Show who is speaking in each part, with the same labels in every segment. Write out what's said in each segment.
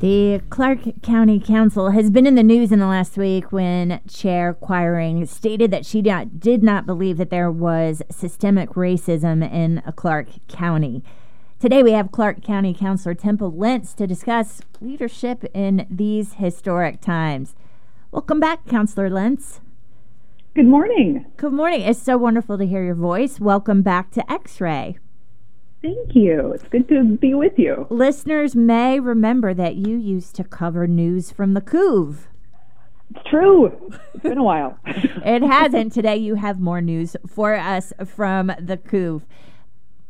Speaker 1: The Clark County Council has been in the news in the last week when Chair Quiring stated that she not, did not believe that there was systemic racism in Clark County. Today we have Clark County Councilor Temple Lentz to discuss leadership in these historic times. Welcome back, Councilor Lentz.
Speaker 2: Good morning.
Speaker 1: Good morning. It's so wonderful to hear your voice. Welcome back to X Ray.
Speaker 2: Thank you. It's good to be with you.
Speaker 1: Listeners may remember that you used to cover news from the Couve.
Speaker 2: It's true. It's been a while.
Speaker 1: it hasn't. Today you have more news for us from the Couve.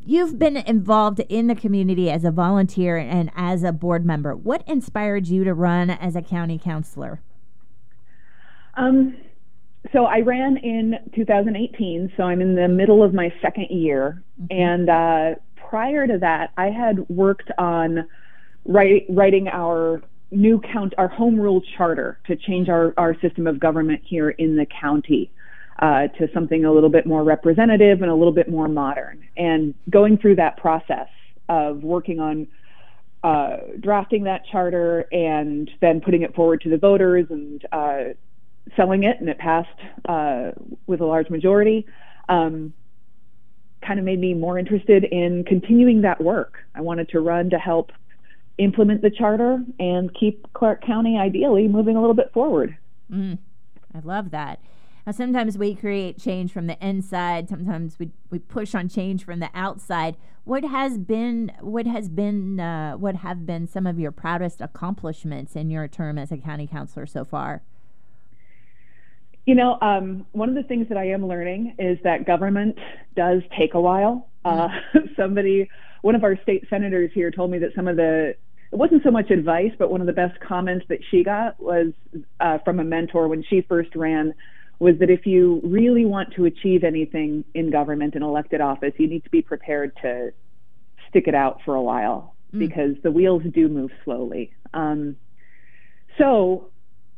Speaker 1: You've been involved in the community as a volunteer and as a board member. What inspired you to run as a county councilor?
Speaker 2: Um, so I ran in 2018, so I'm in the middle of my second year, mm-hmm. and uh, prior to that, I had worked on write, writing our new count, our home rule charter to change our, our system of government here in the county. Uh, to something a little bit more representative and a little bit more modern. And going through that process of working on uh, drafting that charter and then putting it forward to the voters and uh, selling it, and it passed uh, with a large majority. Um, kind of made me more interested in continuing that work. I wanted to run to help implement the charter and keep Clark County ideally moving a little bit forward.
Speaker 1: Mm, I love that. Now, sometimes we create change from the inside. Sometimes we, we push on change from the outside. What has been what has been uh, what have been some of your proudest accomplishments in your term as a county councilor so far?
Speaker 2: You know, um, one of the things that I am learning is that government does take a while. Uh, somebody, one of our state senators here told me that some of the, it wasn't so much advice, but one of the best comments that she got was uh, from a mentor when she first ran was that if you really want to achieve anything in government and elected office, you need to be prepared to stick it out for a while mm. because the wheels do move slowly. Um, so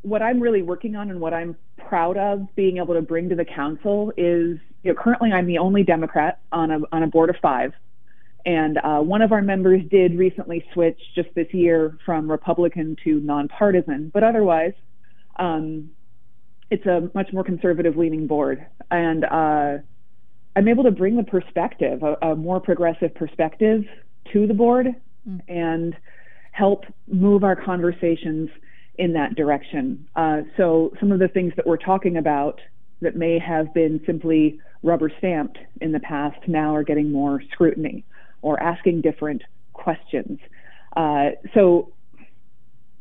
Speaker 2: what I'm really working on and what I'm proud of being able to bring to the council is you know, currently I'm the only Democrat on a on a board of five, and uh, one of our members did recently switch just this year from Republican to nonpartisan, but otherwise, um, it's a much more conservative leaning board, and uh, I'm able to bring the perspective, a, a more progressive perspective, to the board, mm. and help move our conversations in that direction. Uh, so some of the things that we're talking about that may have been simply rubber stamped in the past now are getting more scrutiny or asking different questions. Uh, so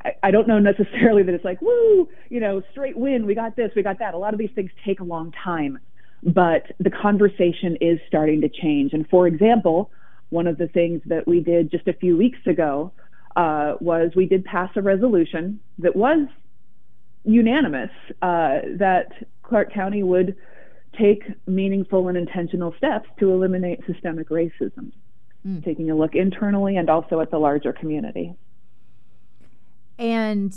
Speaker 2: I, I, don't know necessarily that it's like, woo, you know, straight win, we got this, we got that. A lot of these things take a long time, but the conversation is starting to change. And for example, one of the things that we did just a few weeks ago uh, was we did pass a resolution that was unanimous uh, that Clark County would take meaningful and intentional steps to eliminate systemic racism, mm. taking a look internally and also at the larger community.
Speaker 1: And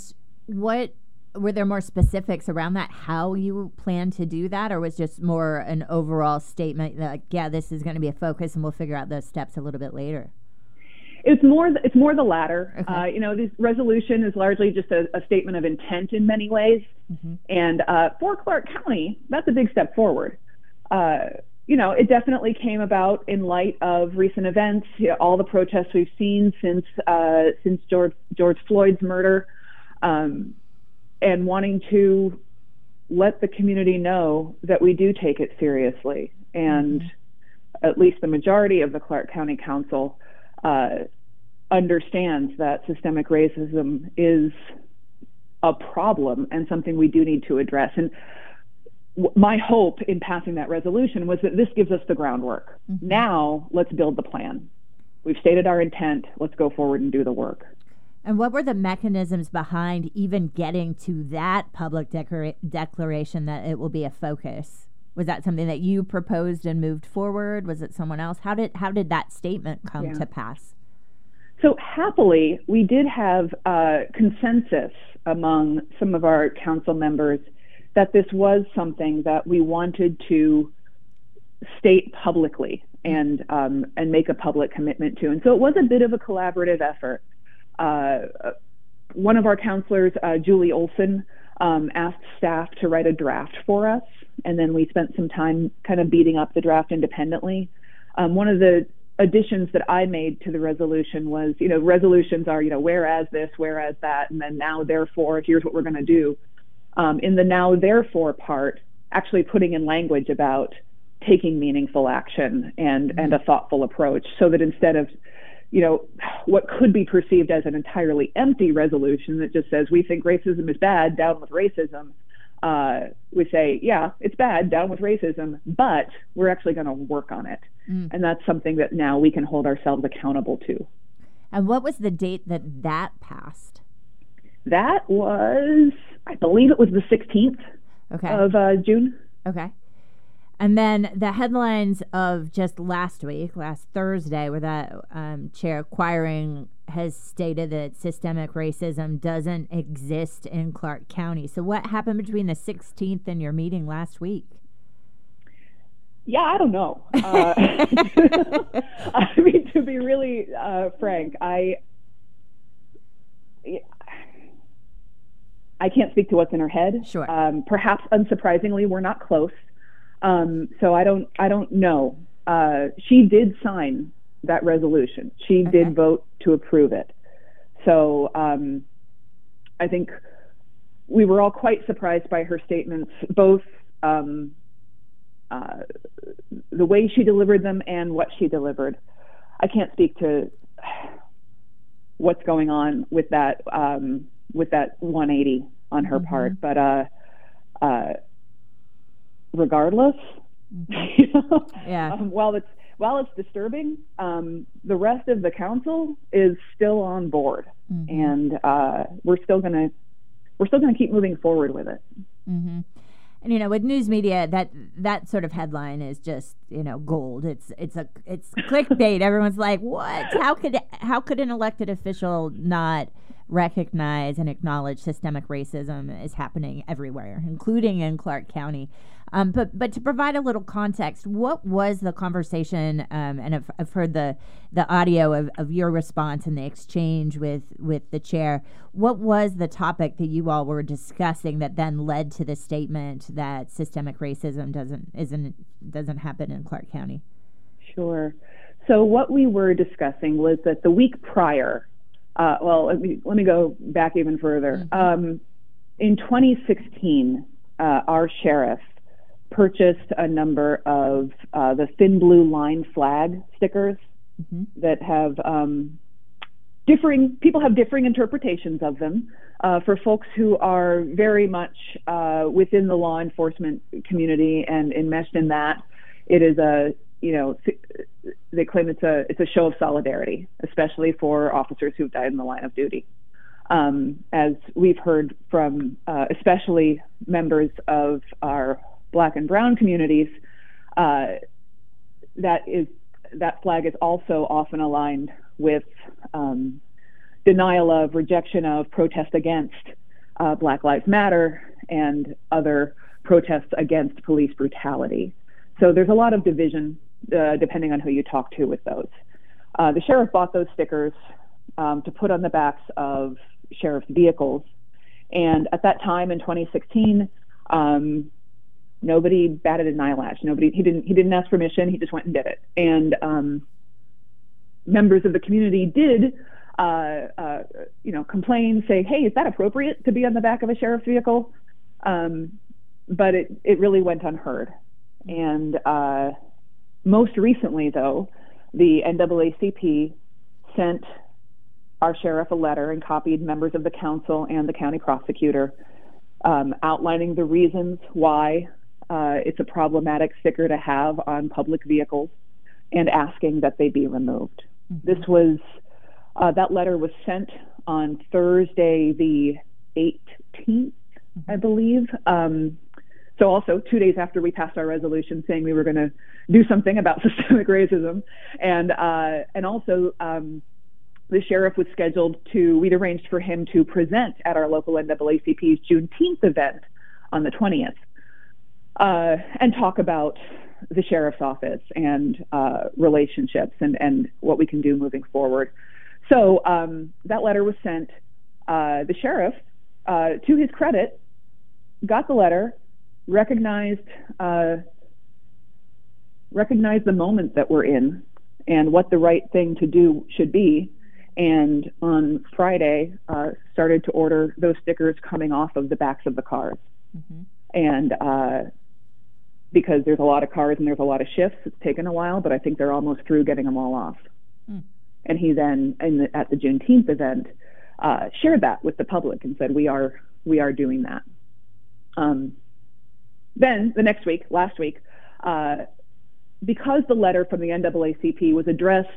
Speaker 1: what were there more specifics around that how you plan to do that or was just more an overall statement like yeah this is going to be a focus and we'll figure out those steps a little bit later
Speaker 2: it's more it's more the latter. Okay. Uh, you know, this resolution is largely just a, a statement of intent in many ways, mm-hmm. and uh, for Clark County, that's a big step forward. Uh, you know, it definitely came about in light of recent events, you know, all the protests we've seen since uh, since George George Floyd's murder, um, and wanting to let the community know that we do take it seriously, and mm-hmm. at least the majority of the Clark County Council uh, understands that systemic racism is a problem and something we do need to address. And w- my hope in passing that resolution was that this gives us the groundwork. Mm-hmm. Now let's build the plan. We've stated our intent. Let's go forward and do the work.
Speaker 1: And what were the mechanisms behind even getting to that public declara- declaration that it will be a focus? Was that something that you proposed and moved forward? Was it someone else? How did how did that statement come yeah. to pass?
Speaker 2: So happily, we did have uh, consensus among some of our council members that this was something that we wanted to state publicly and um, and make a public commitment to. And so it was a bit of a collaborative effort. Uh, one of our councilors, uh, Julie Olson, um, asked staff to write a draft for us, and then we spent some time kind of beating up the draft independently. Um, one of the additions that I made to the resolution was, you know, resolutions are, you know, whereas this, whereas that, and then now therefore, here's what we're going to do. Um, in the now therefore part, actually putting in language about taking meaningful action and mm-hmm. and a thoughtful approach, so that instead of you know, what could be perceived as an entirely empty resolution that just says we think racism is bad, down with racism. Uh, we say, yeah, it's bad, down with racism, but we're actually going to work on it. Mm. And that's something that now we can hold ourselves accountable to.
Speaker 1: And what was the date that that passed?
Speaker 2: That was, I believe it was the 16th okay. of uh, June.
Speaker 1: Okay. And then the headlines of just last week, last Thursday, where that um, chair Quiring has stated that systemic racism doesn't exist in Clark County. So, what happened between the 16th and your meeting last week?
Speaker 2: Yeah, I don't know. Uh, I mean, to be really uh, frank, I I can't speak to what's in her head.
Speaker 1: Sure.
Speaker 2: Um, perhaps unsurprisingly, we're not close. Um, so I don't I don't know. Uh, she did sign that resolution. She okay. did vote to approve it. So um, I think we were all quite surprised by her statements, both um, uh, the way she delivered them and what she delivered. I can't speak to what's going on with that um, with that 180 on her mm-hmm. part, but uh, uh, regardless.
Speaker 1: Mm-hmm. Yeah.
Speaker 2: Um, while it's while it's disturbing, um, the rest of the council is still on board, mm-hmm. and uh, we're still gonna we're still gonna keep moving forward with it.
Speaker 1: Mm-hmm. And you know, with news media, that that sort of headline is just you know gold. It's it's a it's clickbait. Everyone's like, what? How could how could an elected official not recognize and acknowledge systemic racism is happening everywhere, including in Clark County? Um, but but to provide a little context, what was the conversation? Um, and I've, I've heard the the audio of, of your response and the exchange with with the chair. What was the topic that you all were discussing that then led to the statement that systemic racism doesn't isn't doesn't happen in Clark County?
Speaker 2: Sure. So what we were discussing was that the week prior, uh, well, let me, let me go back even further. Mm-hmm. Um, in 2016, uh, our sheriff purchased a number of uh, the thin blue line flag stickers mm-hmm. that have um, differing people have differing interpretations of them. Uh, for folks who are very much uh, within the law enforcement community and enmeshed in that, it is a you know they claim it's a it's a show of solidarity, especially for officers who've died in the line of duty. Um, as we've heard from uh, especially members of our black and brown communities, uh, that is that flag is also often aligned with um, denial of, rejection of, protest against uh, Black Lives Matter and other protests against police brutality. So there's a lot of division uh, depending on who you talk to with those. Uh, the sheriff bought those stickers um, to put on the backs of sheriff's vehicles. And at that time in 2016, um, Nobody batted an eyelash. Nobody. He didn't. He didn't ask permission. He just went and did it. And um, members of the community did, uh, uh, you know, complain, say, "Hey, is that appropriate to be on the back of a sheriff's vehicle?" Um, but it it really went unheard. And uh, most recently, though, the NAACP sent our sheriff a letter and copied members of the council and the county prosecutor um, outlining the reasons why uh, it's a problematic sticker to have on public vehicles and asking that they be removed. Mm-hmm. This was, uh, that letter was sent on Thursday, the 18th, mm-hmm. I believe. Um, so also two days after we passed our resolution saying we were going to do something about systemic racism, and uh, and also um, the sheriff was scheduled to we'd arranged for him to present at our local NAACP's Juneteenth event on the 20th uh, and talk about the sheriff's office and uh, relationships and, and what we can do moving forward. So um, that letter was sent. uh, the sheriff, uh, to his credit, got the letter, recognized uh, recognized the moment that we're in and what the right thing to do should be. And on Friday, uh, started to order those stickers coming off of the backs of the cars. Mm-hmm. And uh, because there's a lot of cars and there's a lot of shifts, it's taken a while, but I think they're almost through getting them all off. Mm. And he then, the, at the Juneteenth event, uh, shared that with the public and said, "We are we are doing that." Um, then the next week, last week, uh, because the letter from the NAACP was addressed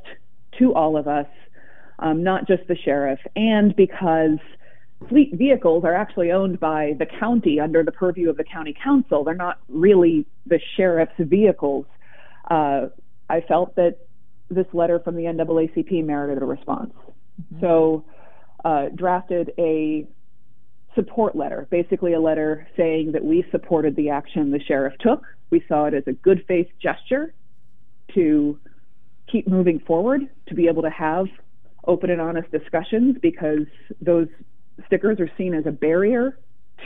Speaker 2: to all of us, um, not just the sheriff, and because fleet vehicles are actually owned by the county under the purview of the county council, they're not really the sheriff's vehicles. Uh, I felt that this letter from the NAACP merited a response. Mm-hmm. So, uh, drafted a support letter, basically a letter saying that we supported the action the sheriff took. We saw it as a good faith gesture to keep moving forward, to be able to have open and honest discussions because those stickers are seen as a barrier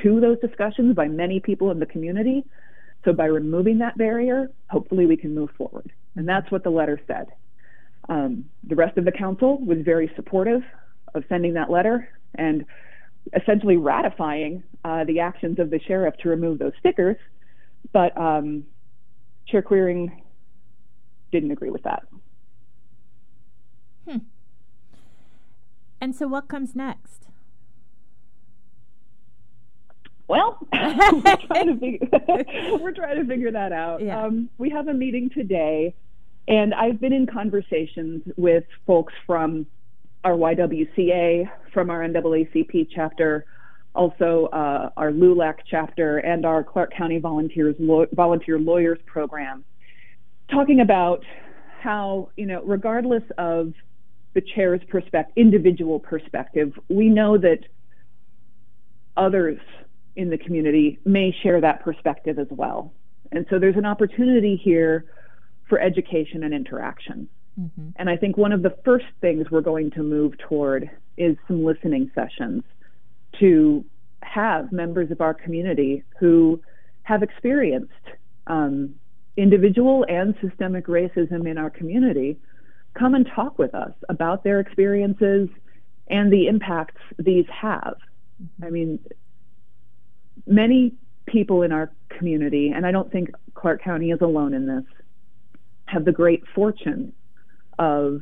Speaker 2: to those discussions by many people in the community. So by removing that barrier, hopefully we can move forward. And that's what the letter said. Um, the rest of the council was very supportive of sending that letter and essentially ratifying uh, the actions of the sheriff to remove those stickers. But um, Chair Quiring didn't agree with that.
Speaker 1: Hmm. And so, what comes next?
Speaker 2: Well, we're, trying to figure, we're trying to figure that out. Yeah. Um, we have a meeting today, and I've been in conversations with folks from our YWCA, from our NAACP chapter, also uh, our LULAC chapter, and our Clark County Volunteers Law- Volunteer Lawyers Program, talking about how, you know, regardless of the chair's perspective, individual perspective, we know that others in the community may share that perspective as well. And so there's an opportunity here for education and interaction. Mm-hmm. And I think one of the first things we're going to move toward is some listening sessions to have members of our community who have experienced um, individual and systemic racism in our community come and talk with us about their experiences and the impacts these have. Mm-hmm. I mean, many people in our community, and I don't think Clark County is alone in this, have the great fortune of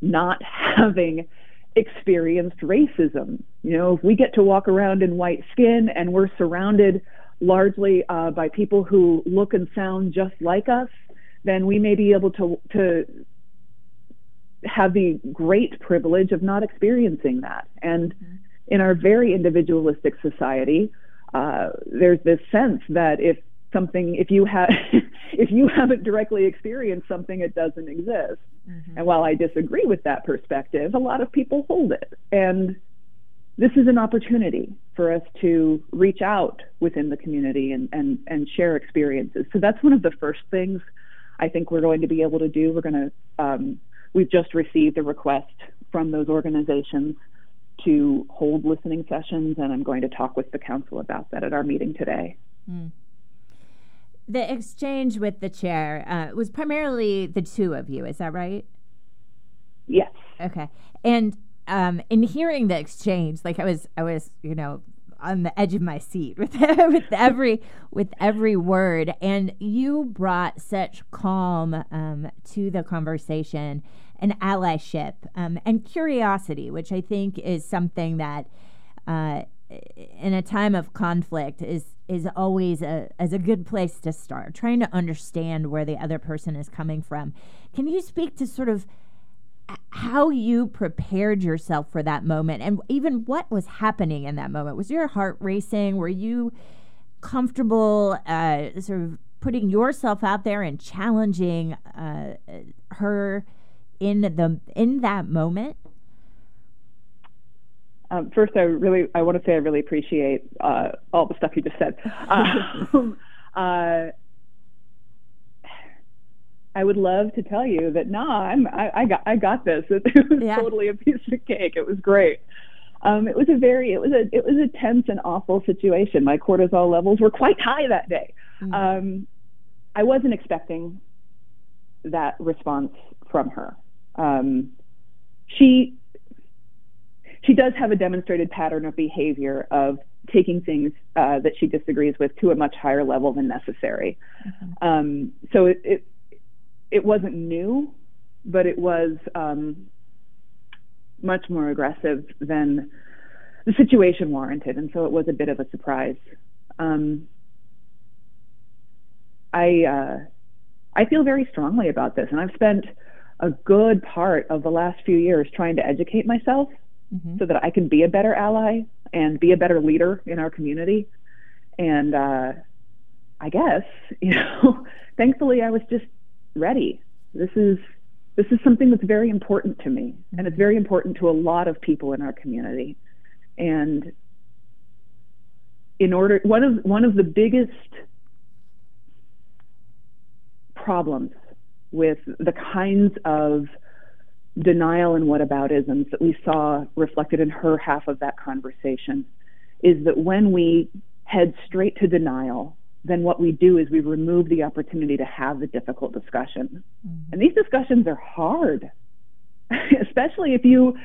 Speaker 2: not having experienced racism. You know, if we get to walk around in white skin and we're surrounded largely uh, by people who look and sound just like us, then we may be able to to have the great privilege of not experiencing that. And mm-hmm. in our very individualistic society, uh, there's this sense that if something if you have if you haven't directly experienced something it doesn't exist. Mm-hmm. and while i disagree with that perspective a lot of people hold it. And this is an opportunity for us to reach out within the community and, and, and share experiences. So that's one of the first things i think we're going to be able to do. We're going to um, we've just received a request from those organizations to hold listening sessions and i'm going to talk with the council about that at our meeting today. Mm
Speaker 1: the exchange with the chair uh, was primarily the two of you. Is that right?
Speaker 2: Yes.
Speaker 1: Okay. And um, in hearing the exchange, like I was, I was, you know, on the edge of my seat with with every with every word, and you brought such calm um, to the conversation and allyship um, and curiosity, which I think is something that. Uh, in a time of conflict is is always a as a good place to start trying to understand where the other person is coming from. Can you speak to sort of how you prepared yourself for that moment and even what was happening in that moment? Was your heart racing? Were you comfortable uh, sort of putting yourself out there and challenging uh, her in the in that moment
Speaker 2: um, first, I really I want to say I really appreciate uh, all the stuff you just said. Um, uh, I would love to tell you that nah, I'm I, I got I got this. It, was yeah. totally a piece of cake. It was great. Um, it was a very, it was a, it was a tense and awful situation. My cortisol levels were quite high that day. Mm-hmm. Um, I wasn't expecting that response from her. Um, she she does have a demonstrated pattern of behavior of taking things uh, that she disagrees with to a much higher level than necessary. Mm-hmm. Um, so it, it, it wasn't new, but it was um, much more aggressive than the situation warranted, and so it was a bit of a surprise. Um, I uh, I feel very strongly about this, and I've spent a good part of the last few years trying to educate myself mm-hmm. so that I can be a better ally and be a better leader in our community. And uh, I guess, you know, thankfully I was just ready. This is this is something that's very important to me, and it's mm-hmm. very important to a lot of people in our community. And in order, one of one of the biggest problems with the kinds of denial and whataboutisms that we saw reflected in her half of that conversation is that when we head straight to denial, then what we do is we remove the opportunity to have the difficult discussion. Mm-hmm. And these discussions are hard, especially if you,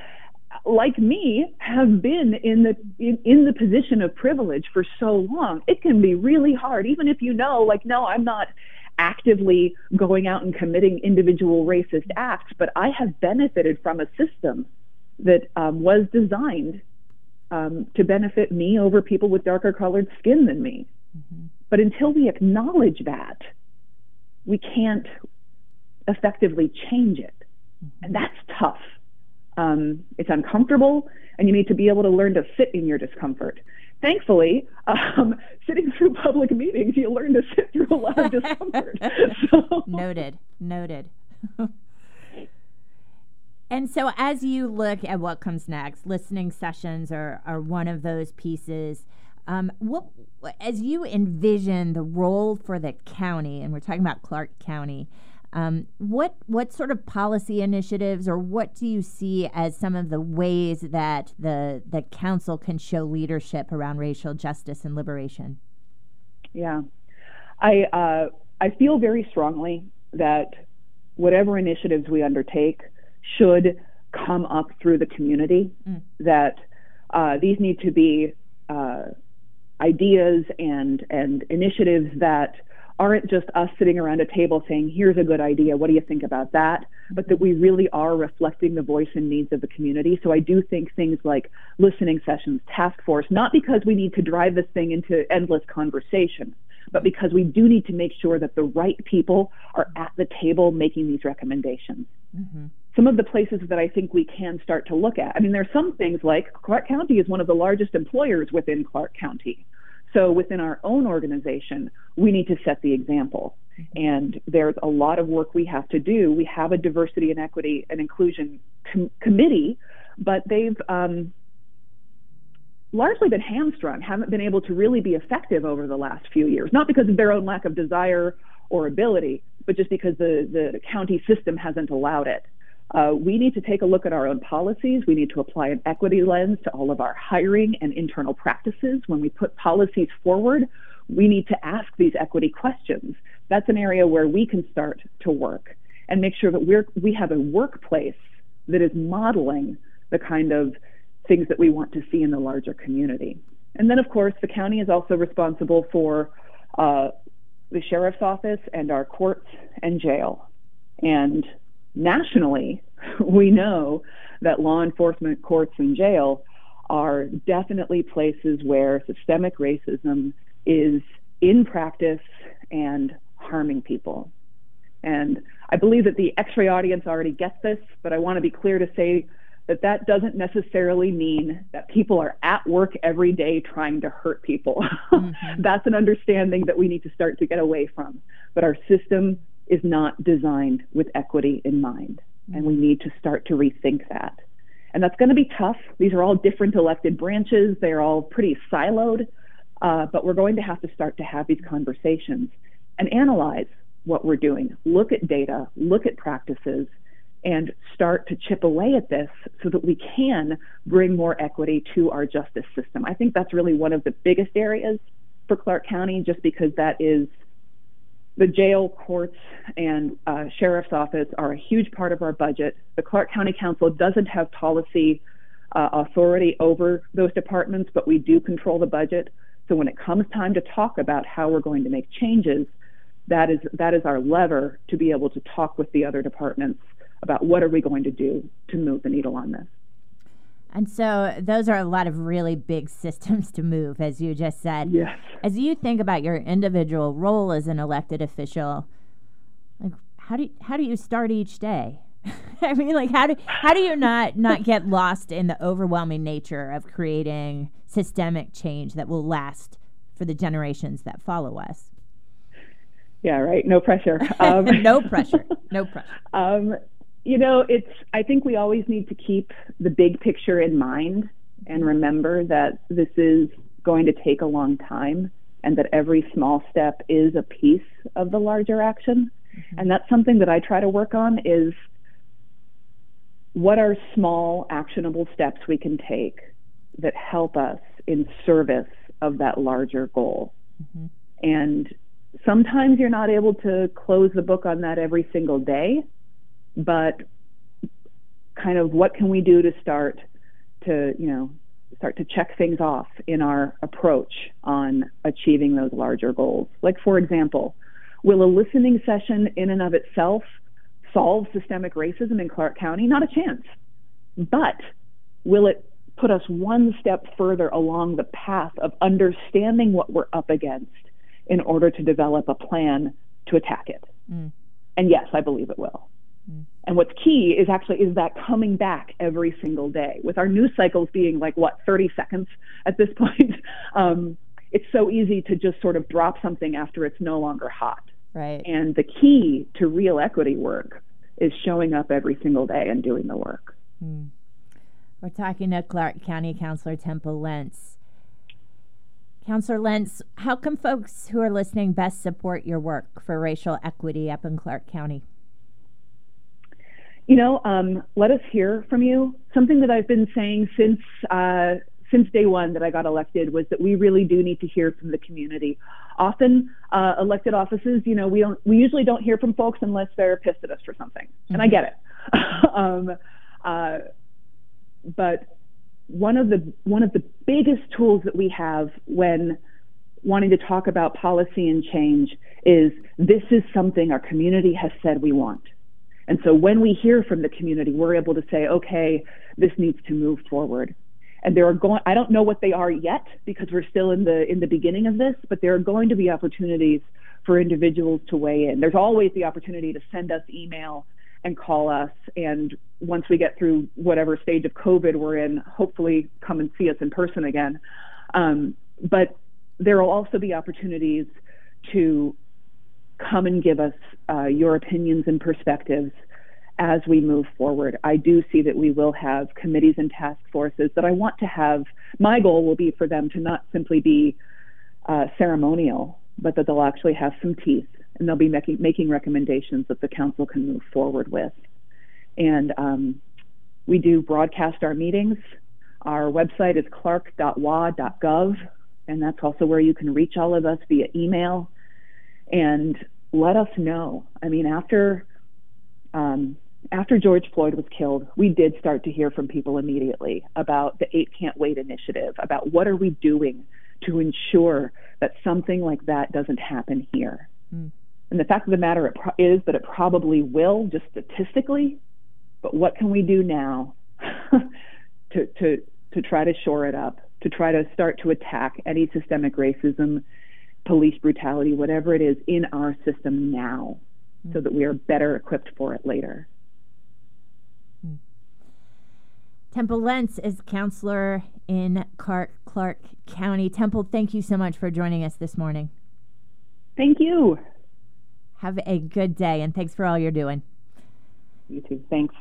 Speaker 2: like me, have been in the in, in the position of privilege for so long. It can be really hard, even if you know, like, no, I'm not actively going out and committing individual racist acts, but I have benefited from a system that um, was designed um, to benefit me over people with darker colored skin than me. Mm-hmm. But until we acknowledge that, we can't effectively change it. Mm-hmm. And that's tough. Um, it's uncomfortable, and you need to be able to learn to sit in your discomfort thankfully, um, sitting through public meetings, you learn to sit through a lot of discomfort.
Speaker 1: so. Noted, noted. and so, as you look at what comes next, listening sessions are, are one of those pieces. Um, what, as you envision the role for the county, and we're talking about Clark County, um, what what sort of policy initiatives, or what do you see as some of the ways that the the council can show leadership around racial justice and liberation?
Speaker 2: Yeah, I uh, I feel very strongly that whatever initiatives we undertake should come up through the community. Mm. That uh, these need to be uh, ideas and and initiatives that aren't just us sitting around a table saying, here's a good idea, what do you think about that? But that we really are reflecting the voice and needs of the community. So I do think things like listening sessions, task force, not because we need to drive this thing into endless conversation, but because we do need to make sure that the right people are at the table making these recommendations. Mm-hmm. Some of the places that I think we can start to look at, I mean, there are some things like Clark County is one of the largest employers within Clark County. So within our own organization, we need to set the example. And there's a lot of work we have to do. We have a diversity and equity and inclusion com- committee, but they've um, largely been hamstrung, haven't been able to really be effective over the last few years, not because of their own lack of desire or ability, but just because the, the county system hasn't allowed it. Uh, we need to take a look at our own policies. We need to apply an equity lens to all of our hiring and internal practices. When we put policies forward, we need to ask these equity questions. That's an area where we can start to work and make sure that we're, we have a workplace that is modeling the kind of things that we want to see in the larger community. And then, of course, the county is also responsible for uh, the sheriff's office and our courts and jail. And nationally, we know that law enforcement, courts, and jail are definitely places where systemic racism is in practice and harming people. And I believe that the x ray audience already gets this, but I want to be clear to say that that doesn't necessarily mean that people are at work every day trying to hurt people. Mm-hmm. That's an understanding that we need to start to get away from. But our system is not designed with equity in mind. And we need to start to rethink that. And that's going to be tough. These are all different elected branches, they're all pretty siloed. Uh, but we're going to have to start to have these conversations and analyze what we're doing. Look at data, look at practices, and start to chip away at this so that we can bring more equity to our justice system. I think that's really one of the biggest areas for Clark County, just because that is the jail, courts, and uh, sheriff's office are a huge part of our budget. The Clark County Council doesn't have policy uh, authority over those departments, but we do control the budget. So when it comes time to talk about how we're going to make changes, that is that is our lever to be able to talk with the other departments about what are we going to do to move the needle on this.
Speaker 1: And so those are a lot of really big systems to move, as you just said.
Speaker 2: Yes.
Speaker 1: As you think about your individual role as an elected official, like how do you, how do you start each day? I mean, like how do how do you not not get lost in the overwhelming nature of creating systemic change that will last for the generations that follow us?
Speaker 2: Yeah, right. No pressure.
Speaker 1: Um, no pressure. No pressure.
Speaker 2: Um, you know, it's, I think we always need to keep the big picture in mind and remember that this is going to take a long time and that every small step is a piece of the larger action. Mm-hmm. And that's something that I try to work on is what are small actionable steps we can take that help us in service of that larger goal. Mm-hmm. And sometimes you're not able to close the book on that every single day, but kind of what can we do to start to, you know, start to check things off in our approach on achieving those larger goals. Like, for example, will a listening session in and of itself solve systemic racism in Clark County? Not a chance. But will it put us one step further along the path of understanding what we're up against in order to develop a plan to attack it? Mm. And yes, I believe it will. And what's key is actually is that coming back every single day. With our news cycles being like what 30 seconds at this point, um, it's so easy to just sort of drop something after it's no longer hot.
Speaker 1: Right.
Speaker 2: And the key to real equity work is showing up every single day and doing the work. Mm.
Speaker 1: We're talking to Clark County Councilor Temple Lentz. Councilor Lentz, how can folks who are listening best support your work for racial equity up in Clark County?
Speaker 2: You know, um, let us hear from you. Something that I've been saying since uh, since day one that I got elected was that we really do need to hear from the community. Often, uh, elected offices, you know, we don't we usually don't hear from folks unless they're pissed at us for something, mm-hmm. and I mm-hmm. get it. um, uh, but one of the one of the biggest tools that we have when wanting to talk about policy and change is this is something our community has said we want. And so when we hear from the community, we're able to say, okay, this needs to move forward. And there are going, I don't know what they are yet because we're still in the, in the beginning of this, but there are going to be opportunities for individuals to weigh in. There's always the opportunity to send us email and call us. And once we get through whatever stage of COVID we're in, hopefully come and see us in person again. Um, but there will also be opportunities to come and give us uh, your opinions and perspectives as we move forward. I do see that we will have committees and task forces that I want to have. My goal will be for them to not simply be uh, ceremonial, but that they'll actually have some teeth and they'll be making, making recommendations that the council can move forward with. And um, we do broadcast our meetings. Our website is clark.wa.gov, and that's also where you can reach all of us via email and let us know. I mean, after um, after George Floyd was killed, we did start to hear from people immediately about the Eight Can't Wait initiative, about what are we doing to ensure that something like that doesn't happen here. Mm. And the fact of the matter is that it probably will, just statistically. But what can we do now to to to try to shore it up, to try to start to attack any systemic racism police brutality, whatever it is, in our system now so that we are better equipped for it later.
Speaker 1: Temple Lentz is councilor in Clark, Clark County. Temple, thank you so much for joining us this morning.
Speaker 2: Thank you.
Speaker 1: Have a good day, and thanks for all you're doing.
Speaker 2: You too. Thanks.